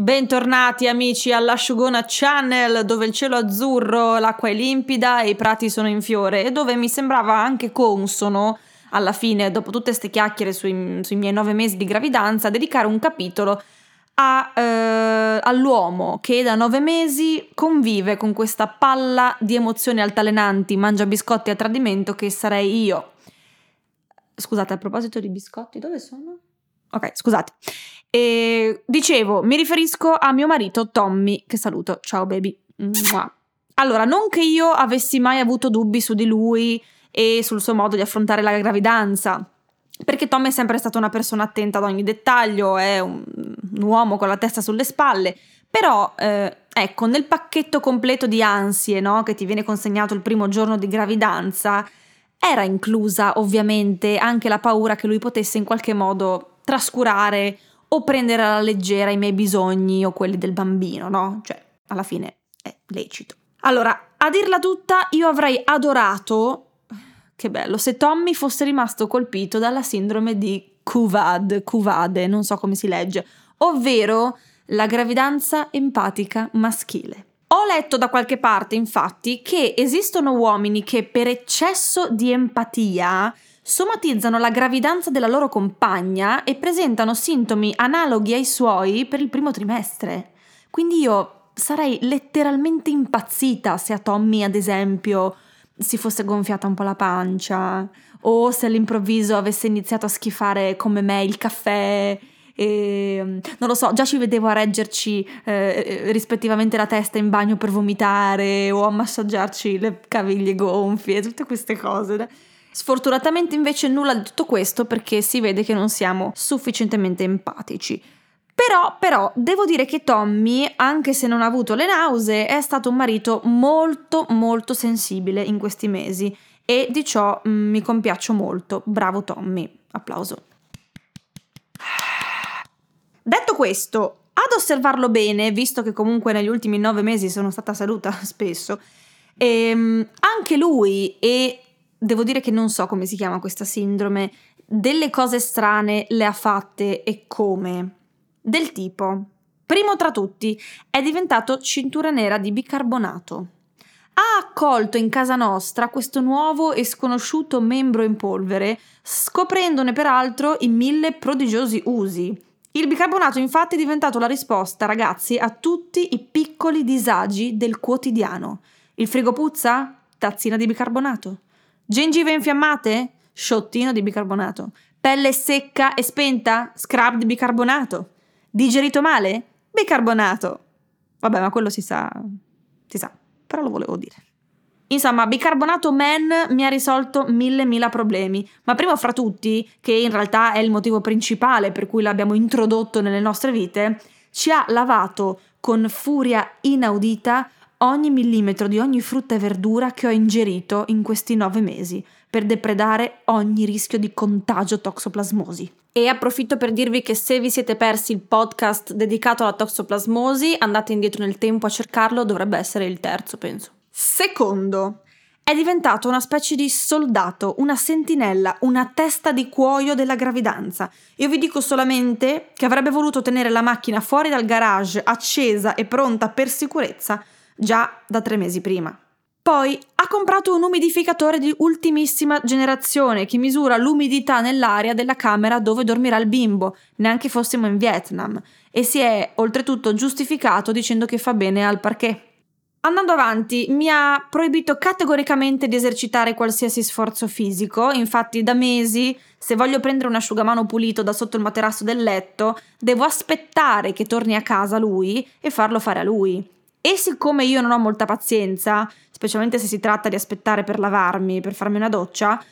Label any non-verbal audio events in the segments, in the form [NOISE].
Bentornati amici all'Asciugona Channel dove il cielo è azzurro, l'acqua è limpida e i prati sono in fiore e dove mi sembrava anche consono alla fine, dopo tutte queste chiacchiere sui, sui, miei nove mesi di gravidanza, dedicare un capitolo a, eh, all'uomo che da nove mesi convive con questa palla di emozioni altalenanti, mangia biscotti a tradimento che sarei io. Scusate, a proposito di biscotti, dove sono? Ok, scusate. E dicevo, mi riferisco a mio marito Tommy, che saluto. Ciao baby. Allora, non che io avessi mai avuto dubbi su di lui e sul suo modo di affrontare la gravidanza, perché Tommy è sempre stata una persona attenta ad ogni dettaglio, è un, un uomo con la testa sulle spalle, però eh, ecco, nel pacchetto completo di ansie no, che ti viene consegnato il primo giorno di gravidanza, era inclusa ovviamente anche la paura che lui potesse in qualche modo trascurare o prendere alla leggera i miei bisogni o quelli del bambino, no? Cioè, alla fine è lecito. Allora, a dirla tutta, io avrei adorato, che bello, se Tommy fosse rimasto colpito dalla sindrome di Kuvad, Kuvade, non so come si legge, ovvero la gravidanza empatica maschile. Ho letto da qualche parte, infatti, che esistono uomini che per eccesso di empatia somatizzano la gravidanza della loro compagna e presentano sintomi analoghi ai suoi per il primo trimestre. Quindi io sarei letteralmente impazzita se a Tommy, ad esempio, si fosse gonfiata un po' la pancia o se all'improvviso avesse iniziato a schifare come me il caffè. E, non lo so, già ci vedevo a reggerci eh, rispettivamente la testa in bagno per vomitare o a massaggiarci le caviglie gonfie, tutte queste cose. Sfortunatamente invece nulla di tutto questo perché si vede che non siamo sufficientemente empatici. Però, però, devo dire che Tommy, anche se non ha avuto le nausee, è stato un marito molto, molto sensibile in questi mesi e di ciò mm, mi compiaccio molto. Bravo Tommy. Applauso. Detto questo, ad osservarlo bene, visto che comunque negli ultimi nove mesi sono stata seduta [LAUGHS] spesso, ehm, anche lui e devo dire che non so come si chiama questa sindrome, delle cose strane le ha fatte e come. Del tipo, primo tra tutti, è diventato cintura nera di bicarbonato. Ha accolto in casa nostra questo nuovo e sconosciuto membro in polvere, scoprendone peraltro i mille prodigiosi usi. Il bicarbonato infatti è diventato la risposta, ragazzi, a tutti i piccoli disagi del quotidiano. Il frigo puzza? Tazzina di bicarbonato. Gengive infiammate? Sciottino di bicarbonato. Pelle secca e spenta? Scrub di bicarbonato. Digerito male? Bicarbonato. Vabbè, ma quello si sa. Si sa, però lo volevo dire. Insomma, bicarbonato man mi ha risolto mille mila problemi, ma primo fra tutti, che in realtà è il motivo principale per cui l'abbiamo introdotto nelle nostre vite, ci ha lavato con furia inaudita ogni millimetro di ogni frutta e verdura che ho ingerito in questi nove mesi per depredare ogni rischio di contagio toxoplasmosi. E approfitto per dirvi che se vi siete persi il podcast dedicato alla toxoplasmosi, andate indietro nel tempo a cercarlo, dovrebbe essere il terzo, penso. Secondo, è diventato una specie di soldato, una sentinella, una testa di cuoio della gravidanza. Io vi dico solamente che avrebbe voluto tenere la macchina fuori dal garage, accesa e pronta per sicurezza, già da tre mesi prima. Poi ha comprato un umidificatore di ultimissima generazione che misura l'umidità nell'aria della camera dove dormirà il bimbo, neanche fossimo in Vietnam, e si è oltretutto giustificato dicendo che fa bene al parquet. Andando avanti, mi ha proibito categoricamente di esercitare qualsiasi sforzo fisico, infatti da mesi, se voglio prendere un asciugamano pulito da sotto il materasso del letto, devo aspettare che torni a casa lui e farlo fare a lui. E siccome io non ho molta pazienza, specialmente se si tratta di aspettare per lavarmi, per farmi una doccia,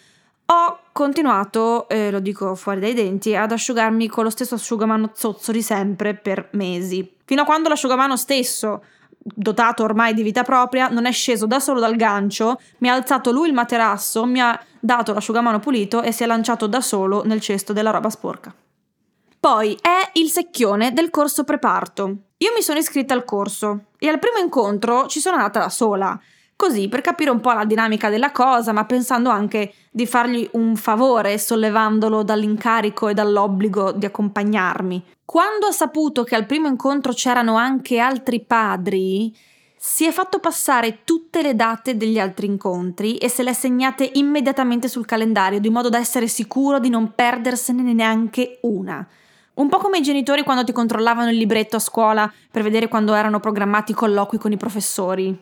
ho continuato, eh, lo dico fuori dai denti, ad asciugarmi con lo stesso asciugamano zozzo di sempre per mesi. Fino a quando l'asciugamano stesso, dotato ormai di vita propria, non è sceso da solo dal gancio, mi ha alzato lui il materasso, mi ha dato l'asciugamano pulito e si è lanciato da solo nel cesto della roba sporca. Poi è il secchione del corso preparto. Io mi sono iscritta al corso e al primo incontro ci sono andata da sola. così per capire un po' la dinamica della cosa, ma pensando anche di fargli un favore sollevandolo dall'incarico e dall'obbligo di accompagnarmi. Quando ha saputo che al primo incontro c'erano anche altri padri, si è fatto passare tutte le date degli altri incontri e se le ha segnate immediatamente sul calendario, di modo da essere sicuro di non perdersene neanche una. Un po' come i genitori quando ti controllavano il libretto a scuola per vedere quando erano programmati i colloqui con i professori.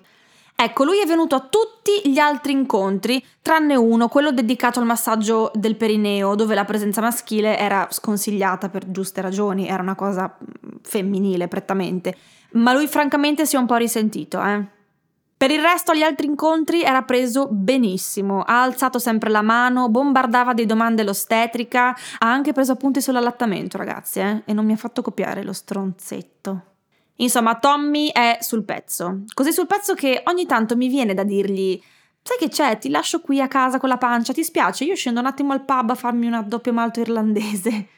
Ecco, lui è venuto a tutti gli altri incontri, tranne uno, quello dedicato al massaggio del perineo, dove la presenza maschile era sconsigliata per giuste ragioni, era una cosa mm, femminile prettamente. Ma lui francamente si è un po' risentito, eh. Per il resto agli altri incontri era preso benissimo, ha alzato sempre la mano, bombardava di domande l'ostetrica, ha anche preso appunti sull'allattamento ragazzi, eh, e non mi ha fatto copiare lo stronzetto. Insomma, Tommy è sul pezzo. Così sul pezzo che ogni tanto mi viene da dirgli: Sai che c'è? Ti lascio qui a casa con la pancia, ti spiace? Io scendo un attimo al pub a farmi una doppio malto irlandese. [LAUGHS]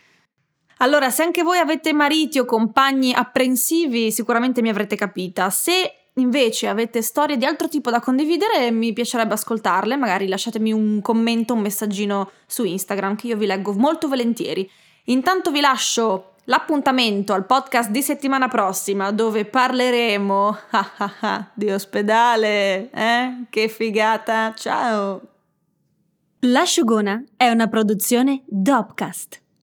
Allora, se anche voi avete mariti o compagni apprensivi, sicuramente mi avrete capita. Se invece avete storie di altro tipo da condividere, mi piacerebbe ascoltarle. Magari lasciatemi un commento, un messaggino su Instagram che io vi leggo molto volentieri. Intanto vi lascio l'appuntamento al podcast di settimana prossima dove parleremo [LAUGHS] di ospedale, eh? Che figata! Ciao! L'asciugona è una produzione Dopcast.